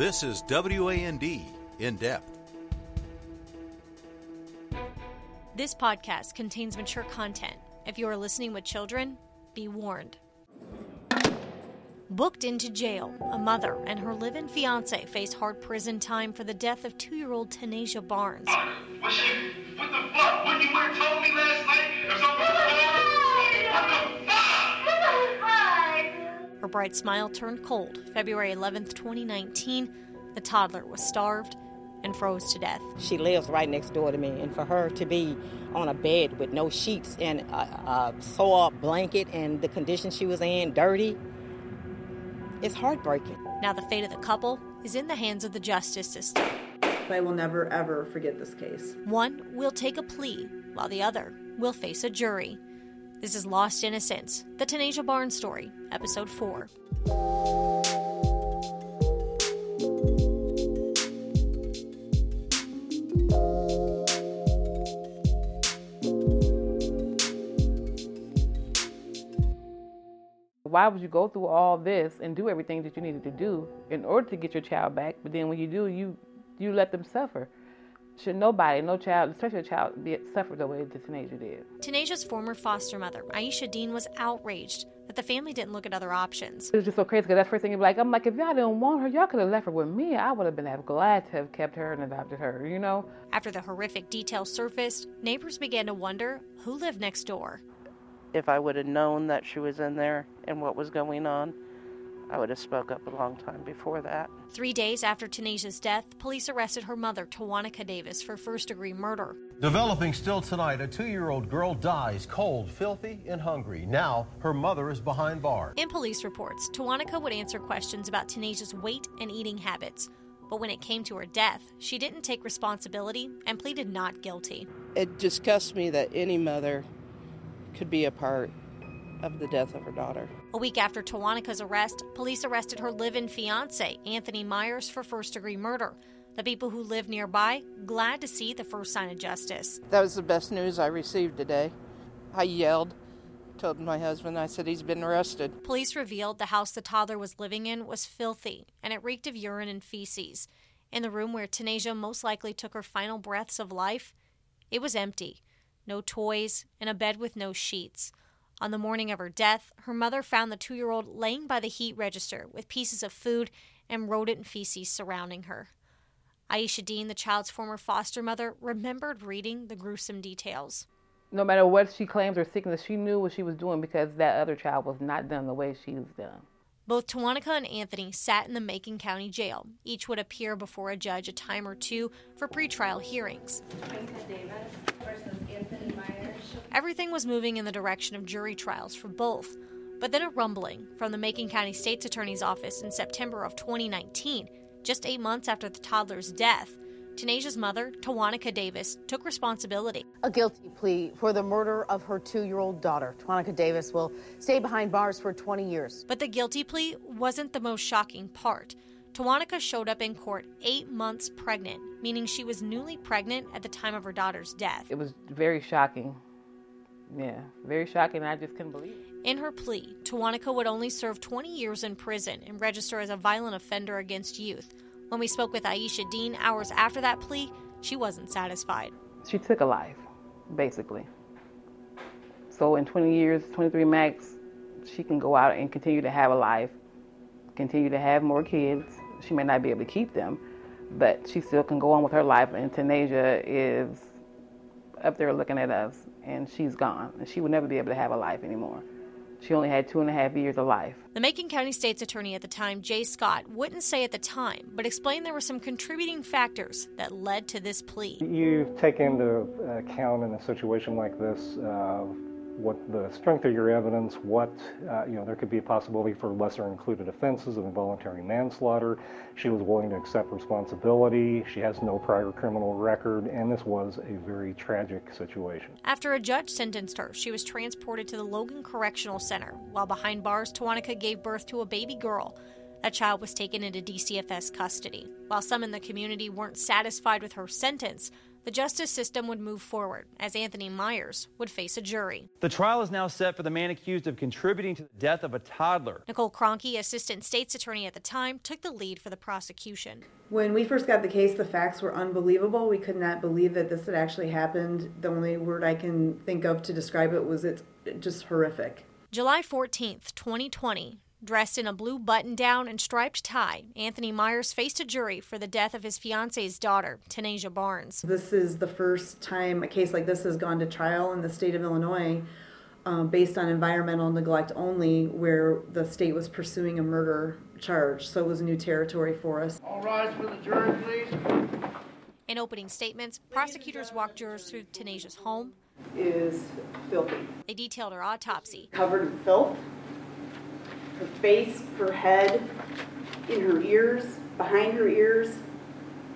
This is WAND in depth. This podcast contains mature content. If you are listening with children, be warned. Booked into jail, a mother and her live in fiance face hard prison time for the death of two year old Tanasia Barnes. What, she, what the fuck? What you would have told me last night Her bright smile turned cold February 11th, 2019. The toddler was starved and froze to death. She lives right next door to me, and for her to be on a bed with no sheets and a, a sore blanket and the condition she was in, dirty, it's heartbreaking. Now, the fate of the couple is in the hands of the justice system. I will never ever forget this case. One will take a plea, while the other will face a jury. This is Lost Innocence, the Tanasia Barnes story, episode 4. Why would you go through all this and do everything that you needed to do in order to get your child back? But then when you do, you you let them suffer. Should nobody, no child, especially a child, be suffer the way this teenager did. Tanasia's former foster mother, Aisha Dean, was outraged that the family didn't look at other options. It was just so crazy because that first thing you'd be like, I'm like, if y'all didn't want her, y'all could have left her with me. I would have been glad to have kept her and adopted her, you know? After the horrific details surfaced, neighbors began to wonder who lived next door. If I would have known that she was in there and what was going on, I would have spoke up a long time before that. Three days after Tanasia's death, police arrested her mother, Tawanica Davis, for first degree murder. Developing still tonight, a two year old girl dies cold, filthy, and hungry. Now, her mother is behind bars. In police reports, Tawanica would answer questions about Tanasia's weight and eating habits. But when it came to her death, she didn't take responsibility and pleaded not guilty. It disgusts me that any mother could be a part of the death of her daughter. A week after Tawanica's arrest, police arrested her live in fiance, Anthony Myers, for first degree murder. The people who live nearby glad to see the first sign of justice. That was the best news I received today. I yelled, told my husband, I said he's been arrested. Police revealed the house the toddler was living in was filthy and it reeked of urine and feces. In the room where Tanasia most likely took her final breaths of life, it was empty. No toys and a bed with no sheets. On the morning of her death, her mother found the two year old laying by the heat register with pieces of food and rodent feces surrounding her. Aisha Dean, the child's former foster mother, remembered reading the gruesome details. No matter what she claims or sickness, she knew what she was doing because that other child was not done the way she was done. Both Tawanica and Anthony sat in the Macon County Jail. Each would appear before a judge a time or two for pretrial hearings. Everything was moving in the direction of jury trials for both. But then a rumbling from the Macon County State's Attorney's Office in September of 2019, just eight months after the toddler's death, Tanasia's mother, Tawanica Davis, took responsibility. A guilty plea for the murder of her two year old daughter. Tawanica Davis will stay behind bars for 20 years. But the guilty plea wasn't the most shocking part. Tawanica showed up in court eight months pregnant, meaning she was newly pregnant at the time of her daughter's death. It was very shocking. Yeah, very shocking. I just couldn't believe it. In her plea, Tawanica would only serve 20 years in prison and register as a violent offender against youth. When we spoke with Aisha Dean hours after that plea, she wasn't satisfied. She took a life, basically. So in 20 years, 23 max, she can go out and continue to have a life, continue to have more kids. She may not be able to keep them, but she still can go on with her life. And Tanasia is up there looking at us, and she's gone. And she would never be able to have a life anymore. She only had two and a half years of life. The Macon County State's Attorney at the time, Jay Scott, wouldn't say at the time, but explained there were some contributing factors that led to this plea. You take into account in a situation like this uh, what the strength of your evidence, what, uh, you know, there could be a possibility for lesser included offenses of involuntary manslaughter. She was willing to accept responsibility. She has no prior criminal record, and this was a very tragic situation. After a judge sentenced her, she was transported to the Logan Correctional Center. While behind bars, Tawanica gave birth to a baby girl. That child was taken into DCFS custody. While some in the community weren't satisfied with her sentence, the justice system would move forward as Anthony Myers would face a jury. The trial is now set for the man accused of contributing to the death of a toddler. Nicole Kroncke, assistant state's attorney at the time, took the lead for the prosecution. When we first got the case, the facts were unbelievable. We could not believe that this had actually happened. The only word I can think of to describe it was it's just horrific. July 14th, 2020, Dressed in a blue button down and striped tie, Anthony Myers faced a jury for the death of his fiance's daughter, Tanasia Barnes. This is the first time a case like this has gone to trial in the state of Illinois um, based on environmental neglect only, where the state was pursuing a murder charge. So it was new territory for us. All rise for the jury, please. In opening statements, prosecutors walked jurors through Tanasia's home. Is filthy. They detailed her autopsy. Covered in filth her face, her head, in her ears, behind her ears,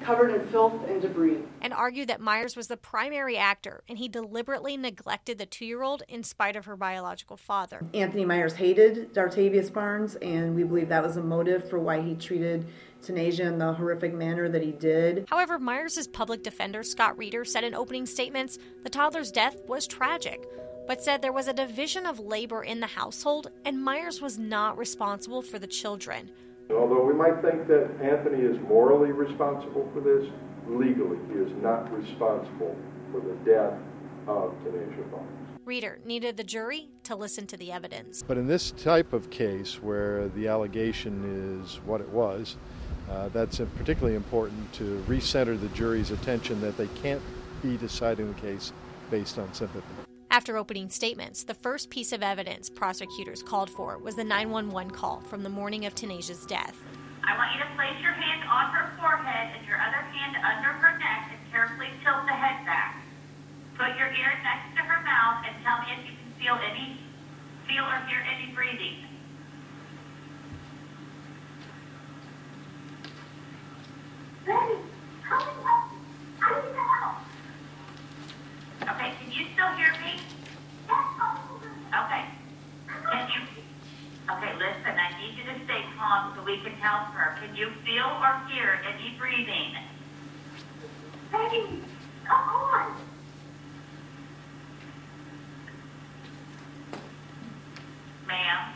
covered in filth and debris. And argued that Myers was the primary actor and he deliberately neglected the two year old in spite of her biological father. Anthony Myers hated Dartavius Barnes, and we believe that was a motive for why he treated Tanasia in the horrific manner that he did. However, Myers' public defender, Scott Reeder, said in opening statements the toddler's death was tragic but said there was a division of labor in the household and Myers was not responsible for the children. Although we might think that Anthony is morally responsible for this, legally he is not responsible for the death of Tanasia Barnes. Reeder needed the jury to listen to the evidence. But in this type of case where the allegation is what it was, uh, that's particularly important to recenter the jury's attention that they can't be deciding the case based on sympathy. After opening statements, the first piece of evidence prosecutors called for was the 911 call from the morning of Tanasia's death. I want you to place your hand on her forehead and your other hand under her neck and carefully tilt the head back. Put your ear next to her mouth and tell me if you can feel any, feel or hear any breathing. Ready? I need help. Okay, can you still hear me? Okay. Can you? Okay, listen, I need you to stay calm so we can help her. Can you feel or hear any breathing? Peggy, come on. Ma'am?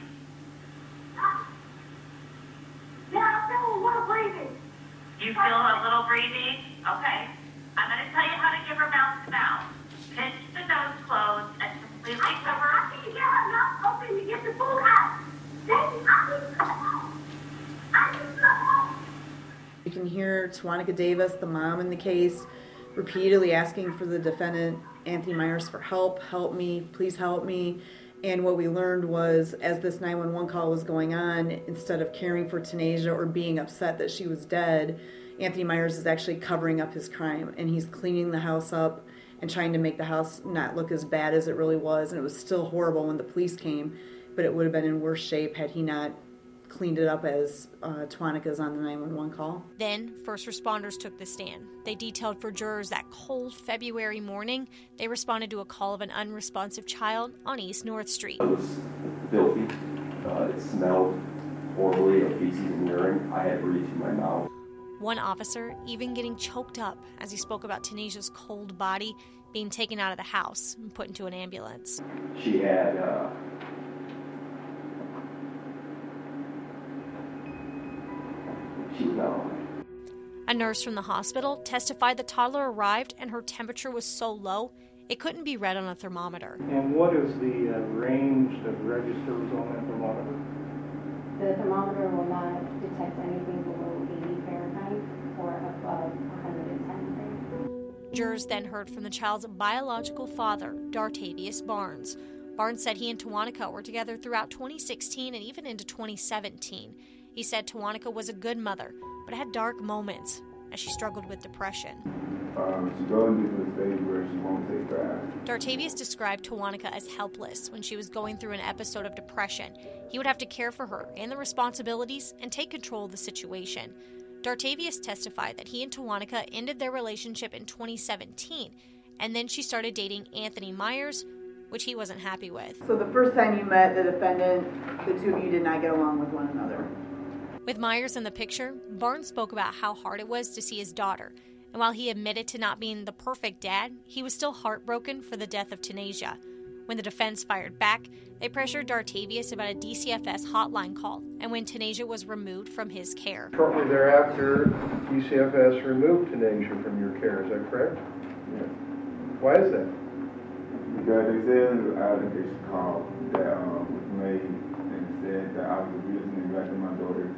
Yeah, I feel a little breathing. You feel a little breathing? Okay. I'm going to tell you how to give her mouth to mouth. Pinch the nose closed and completely cover. I can get her mouth open to get the food out. You can hear Tawanica Davis, the mom in the case, repeatedly asking for the defendant, Anthony Myers, for help. Help me, please help me. And what we learned was, as this 911 call was going on, instead of caring for Tanasia or being upset that she was dead, Anthony Myers is actually covering up his crime and he's cleaning the house up and trying to make the house not look as bad as it really was. And it was still horrible when the police came, but it would have been in worse shape had he not cleaned it up as uh, Tawanica's on the 911 call. Then, first responders took the stand. They detailed for jurors that cold February morning, they responded to a call of an unresponsive child on East North Street. It was filthy. Uh, it smelled horribly of feces and urine. I had breathed in my mouth. One officer even getting choked up as he spoke about Tanasia's cold body being taken out of the house and put into an ambulance. She had uh, she was not A nurse from the hospital testified the toddler arrived and her temperature was so low it couldn't be read on a thermometer. And what is the uh, range of registers on that thermometer? The thermometer will not detect anything below 80 Fahrenheit or above 110 Fahrenheit. Jurors then heard from the child's biological father, Dartavius Barnes. Barnes said he and Tawanica were together throughout 2016 and even into 2017. He said Tawanica was a good mother, but had dark moments as she struggled with depression. Um, she's going to the stage where she won't take bath. Dartavius described Tawanica as helpless when she was going through an episode of depression. He would have to care for her and the responsibilities and take control of the situation. Dartavius testified that he and Tawanica ended their relationship in 2017, and then she started dating Anthony Myers, which he wasn't happy with. So the first time you met the defendant, the two of you did not get along with one another. With Myers in the picture, Barnes spoke about how hard it was to see his daughter. And while he admitted to not being the perfect dad, he was still heartbroken for the death of Tanasia. When the defense fired back, they pressured Dartavius about a DCFS hotline call and when Tanasia was removed from his care. Shortly thereafter, DCFS removed Tanasia from your care, is that correct? Yes. Why is that? Because they said an allegation call that um, was made and said that I was abusing and neglecting my daughter.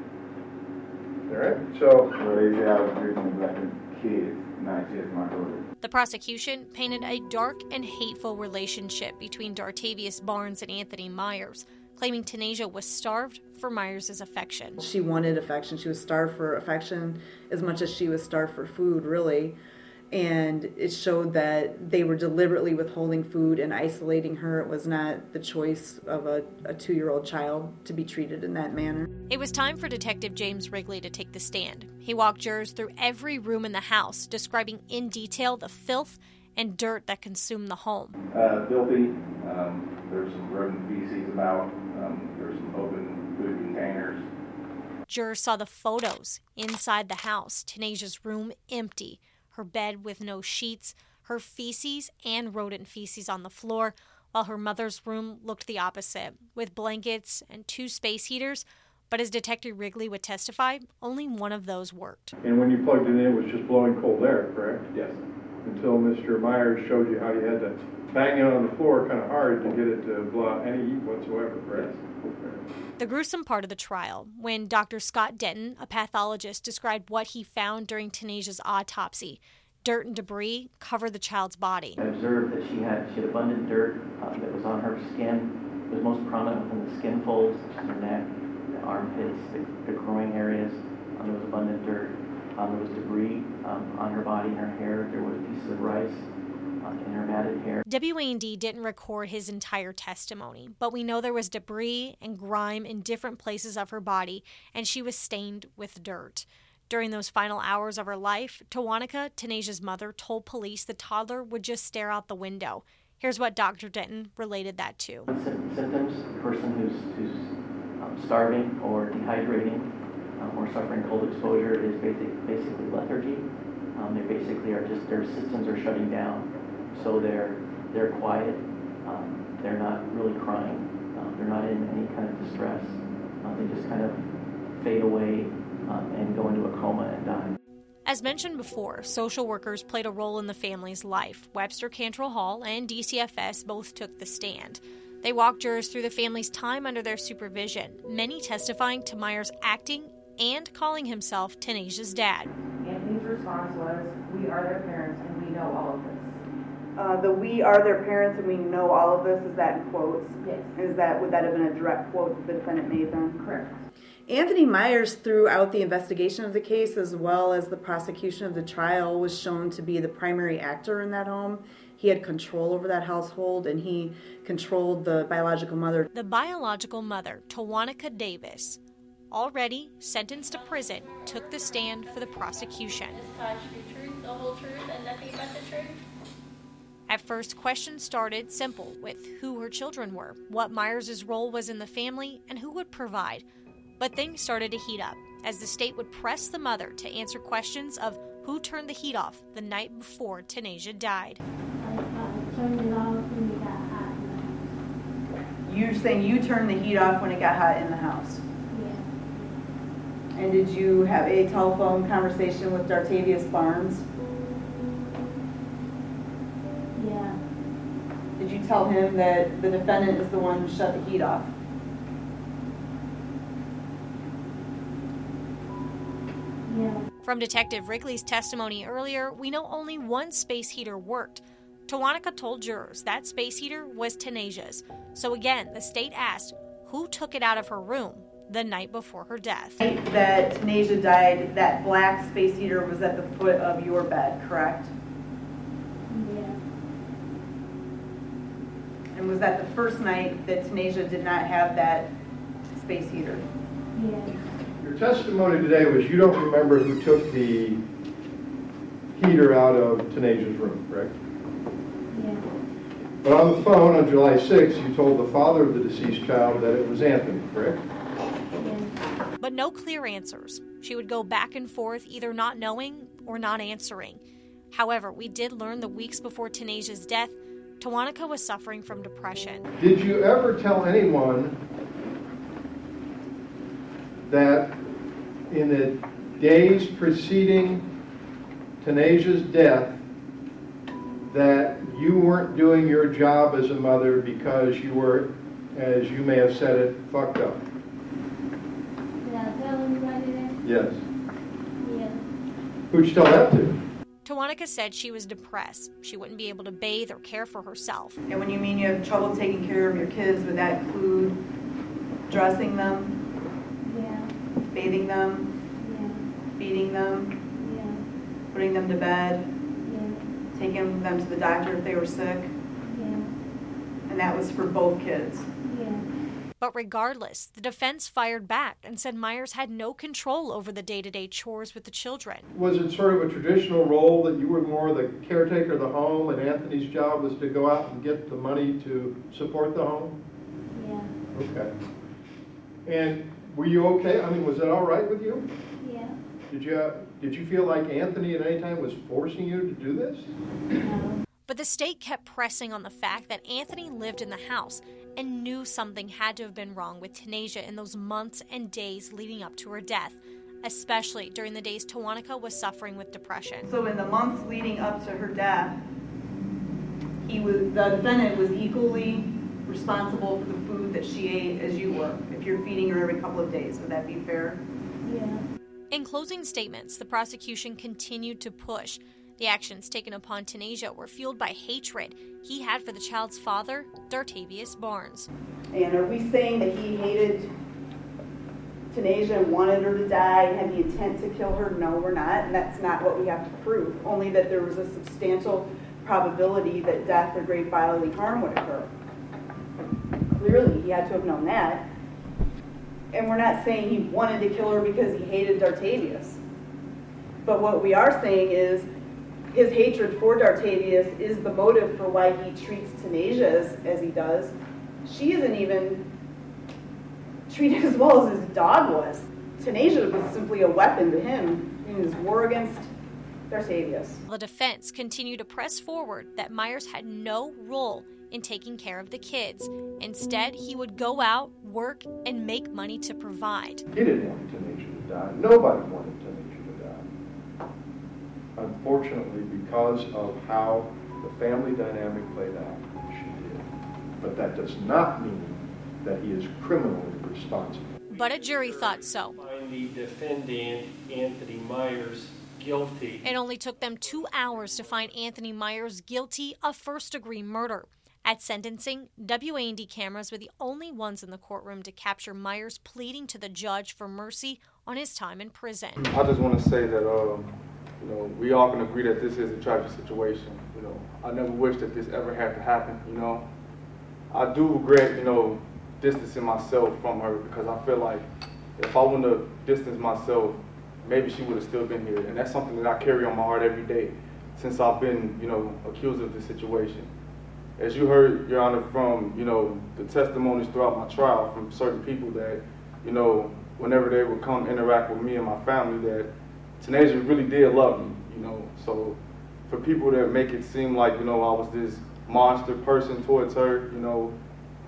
All right, so. So they said I was abusing and neglecting kids, not just my daughter. The prosecution painted a dark and hateful relationship between Dartavius Barnes and Anthony Myers, claiming Tanasia was starved for Myers' affection. She wanted affection. She was starved for affection as much as she was starved for food, really. And it showed that they were deliberately withholding food and isolating her. It was not the choice of a, a two year old child to be treated in that manner. It was time for Detective James Wrigley to take the stand. He walked jurors through every room in the house, describing in detail the filth and dirt that consumed the home. Uh, filthy. Um, there's some rodent feces about. Um, there's some open food containers. Jurors saw the photos inside the house Tanasia's room empty, her bed with no sheets, her feces and rodent feces on the floor, while her mother's room looked the opposite, with blankets and two space heaters. But as Detective Wrigley would testify, only one of those worked. And when you plugged it in, it was just blowing cold air, correct? Yes. Until Mr. Myers showed you how you had to bang it on the floor kind of hard to get it to blow out any heat whatsoever, correct? The gruesome part of the trial, when Dr. Scott Denton, a pathologist, described what he found during Tanasia's autopsy. Dirt and debris covered the child's body. I observed that she had she had abundant dirt um, that was on her skin. It was most prominent within the skin folds, her neck, the armpits, the, the groin areas. Um, there was abundant dirt. Um, there was debris um, on her body, and her hair. There were pieces of rice um, in her matted hair. WAND didn't record his entire testimony, but we know there was debris and grime in different places of her body, and she was stained with dirt. During those final hours of her life, Tawanica, Tanasia's mother, told police the toddler would just stare out the window. Here's what Dr. Denton related that to. Symptoms: a person who's who's um, starving or dehydrating um, or suffering cold exposure is basic, basically lethargy. Um, they basically are just their systems are shutting down, so they're they're quiet. Um, they're not really crying. Um, they're not in any kind of distress. Uh, they just kind of fade away um, and go into a coma and die. As mentioned before, social workers played a role in the family's life. Webster Cantrell Hall and DCFS both took the stand. They walked jurors through the family's time under their supervision, many testifying to Myers acting and calling himself Tanasia's dad. Anthony's response was, We are their parents and we know all of this. Uh, the "we are their parents and we know all of this" is that in quotes? Yes. Is that would that have been a direct quote that the defendant made then? Correct. Anthony Myers, throughout the investigation of the case as well as the prosecution of the trial, was shown to be the primary actor in that home. He had control over that household and he controlled the biological mother. The biological mother, Tawanica Davis, already sentenced to prison, took the stand for the prosecution. Touch the truth, the whole truth, and nothing but the truth. At first, questions started simple with who her children were, what Myers' role was in the family, and who would provide. But things started to heat up as the state would press the mother to answer questions of who turned the heat off the night before Tanasia died. You're saying you turned the heat off when it got hot in the house? Yeah. And did you have a telephone conversation with Dartavius Barnes? Yeah. Did you tell him that the defendant is the one who shut the heat off? Yeah. From Detective Wrigley's testimony earlier, we know only one space heater worked. Tawanica told jurors that space heater was Tanasia's. So again, the state asked who took it out of her room the night before her death. That Tanasia died, that black space heater was at the foot of your bed, correct? Yeah. And was that the first night that Tanasia did not have that space heater? Yeah. Your testimony today was you don't remember who took the heater out of Tanasia's room, correct? Yeah. But on the phone on July 6th, you told the father of the deceased child that it was Anthony, correct? But but no clear answers. She would go back and forth, either not knowing or not answering. However, we did learn the weeks before Tanasia's death, Tawanica was suffering from depression. Did you ever tell anyone that in the days preceding Tanasia's death, that you weren't doing your job as a mother because you were, as you may have said it, fucked up? Did I tell anybody that? Yes. Yeah. Who'd you tell that to? Tawanica said she was depressed. She wouldn't be able to bathe or care for herself. And when you mean you have trouble taking care of your kids, would that include dressing them, Yeah. bathing them, Yeah. feeding them, Yeah. putting them to bed, Yeah. taking them to the doctor if they were sick? Yeah. And that was for both kids. Yeah. But regardless, the defense fired back and said Myers had no control over the day to day chores with the children. Was it sort of a traditional role that you were more the caretaker of the home and Anthony's job was to go out and get the money to support the home? Yeah. Okay. And were you okay? I mean, was that all right with you? Yeah. Did you, uh, did you feel like Anthony at any time was forcing you to do this? No. But the state kept pressing on the fact that Anthony lived in the house and knew something had to have been wrong with Tanasia in those months and days leading up to her death, especially during the days Tawanica was suffering with depression. So in the months leading up to her death, he was, the defendant was equally responsible for the food that she ate as you were. If you're feeding her every couple of days, would that be fair? Yeah. In closing statements, the prosecution continued to push. The actions taken upon Tanasia were fueled by hatred he had for the child's father, Dartavius Barnes. And are we saying that he hated Tanasia and wanted her to die, and had the intent to kill her? No, we're not, and that's not what we have to prove. Only that there was a substantial probability that death or great bodily harm would occur. Clearly, he had to have known that. And we're not saying he wanted to kill her because he hated Dartavius. But what we are saying is his hatred for Dartavius is the motive for why he treats Tanasia as, as he does. She isn't even treated as well as his dog was. Tanasia was simply a weapon to him in his war against Dartavius. The defense continued to press forward that Myers had no role in taking care of the kids. Instead, he would go out, work, and make money to provide. He didn't want Tanisha to die. Nobody wanted Tanisha to die. Unfortunately, because of how the family dynamic played out, she did. But that does not mean that he is criminally responsible. But a jury thought so. Find the defendant, Anthony Myers, guilty. It only took them two hours to find Anthony Myers guilty of first degree murder. At sentencing, WAND cameras were the only ones in the courtroom to capture Myers pleading to the judge for mercy on his time in prison. I just want to say that, um, you know, we all can agree that this is a tragic situation. You know, I never wish that this ever had to happen. You know, I do regret, you know, distancing myself from her because I feel like if I wouldn't have distanced myself, maybe she would have still been here. And that's something that I carry on my heart every day since I've been, you know, accused of this situation. As you heard, Your Honor, from, you know, the testimonies throughout my trial from certain people that, you know, whenever they would come interact with me and my family, that Tanasia really did love me, you know. So for people that make it seem like, you know, I was this monster person towards her, you know,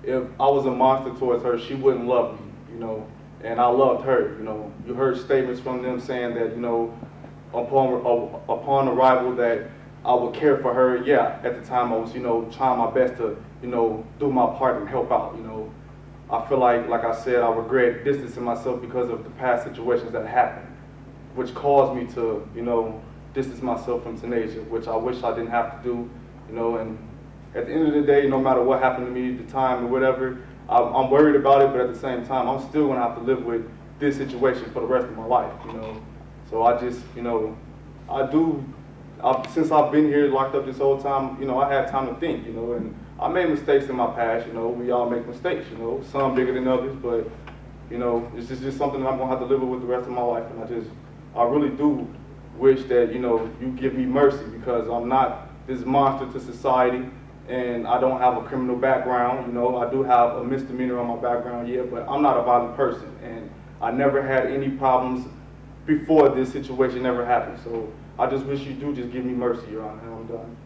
if I was a monster towards her, she wouldn't love me, you know, and I loved her, you know. You heard statements from them saying that, you know, upon uh, upon arrival that I would care for her. Yeah, at the time I was, you know, trying my best to, you know, do my part and help out, you know. I feel like, like I said, I regret distancing myself because of the past situations that happened, which caused me to, you know, distance myself from Tanasia, which I wish I didn't have to do, you know, and at the end of the day, no matter what happened to me the time or whatever, I'm, I'm worried about it, but at the same time, I'm still gonna have to live with this situation for the rest of my life, you know. So I just, you know, I do, I've, since I've been here locked up this whole time, you know, I had time to think, you know, and I made mistakes in my past, you know, we all make mistakes, you know, some bigger than others, but, you know, it's just, just something that I'm gonna have to live with the rest of my life, and I just, I really do wish that, you know, you give me mercy because I'm not this monster to society and I don't have a criminal background, you know, I do have a misdemeanor on my background, yeah, but I'm not a violent person and I never had any problems before this situation ever happened. So I just wish you do just give me mercy, Your Honor, and I'm done.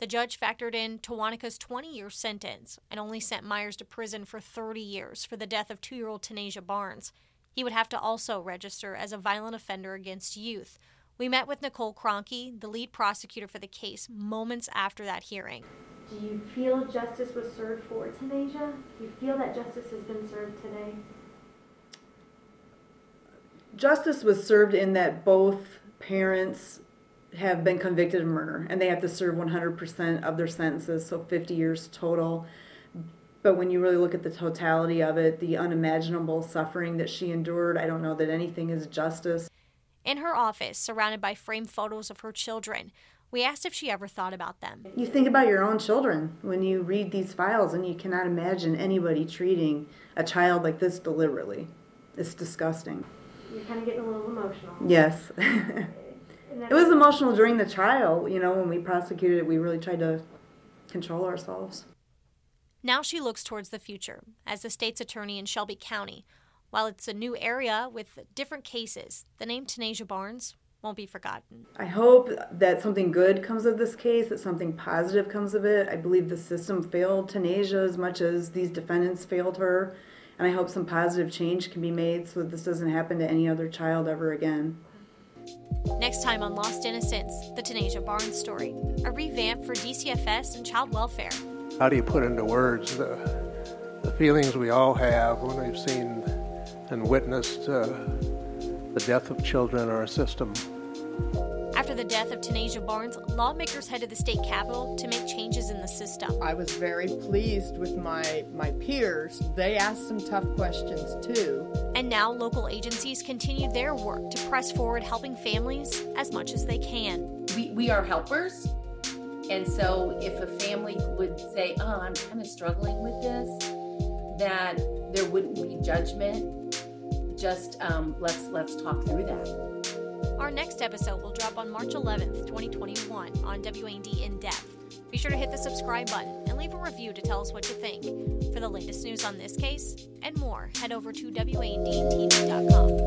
The judge factored in Tawanica's 20 year sentence and only sent Myers to prison for 30 years for the death of two year old Tanasia Barnes. He would have to also register as a violent offender against youth. We met with Nicole Kroncke, the lead prosecutor for the case, moments after that hearing. Do you feel justice was served for Tanasia? Do you feel that justice has been served today? Justice was served in that both parents have been convicted of murder and they have to serve 100% of their sentences, so 50 years total. But when you really look at the totality of it, the unimaginable suffering that she endured, I don't know that anything is justice. In her office, surrounded by framed photos of her children, we asked if she ever thought about them. You think about your own children when you read these files, and you cannot imagine anybody treating a child like this deliberately. It's disgusting. You're kind of getting a little emotional. Yes. it was emotional during the trial. You know, when we prosecuted it, we really tried to control ourselves. Now she looks towards the future as the state's attorney in Shelby County. While it's a new area with different cases, the name Tanasia Barnes won't be forgotten. I hope that something good comes of this case, that something positive comes of it. I believe the system failed Tanasia as much as these defendants failed her, and I hope some positive change can be made so that this doesn't happen to any other child ever again. Next time on Lost Innocence, the Tanasia Barnes story, a revamp for DCFS and child welfare. How do you put into words the, the feelings we all have when we've seen and witnessed uh, the death of children in our system? After the death of Tanasia Barnes, lawmakers headed to the state capitol to make changes in the system. I was very pleased with my, my peers. They asked some tough questions too. And now local agencies continue their work to press forward helping families as much as they can. We, we are helpers. And so if a family would say, oh, I'm kind of struggling with this, that there wouldn't be judgment. Just um, let's let's talk through that. Our next episode will drop on March 11th, 2021 on WAND In Depth. Be sure to hit the subscribe button and leave a review to tell us what you think. For the latest news on this case and more, head over to WANDTV.com.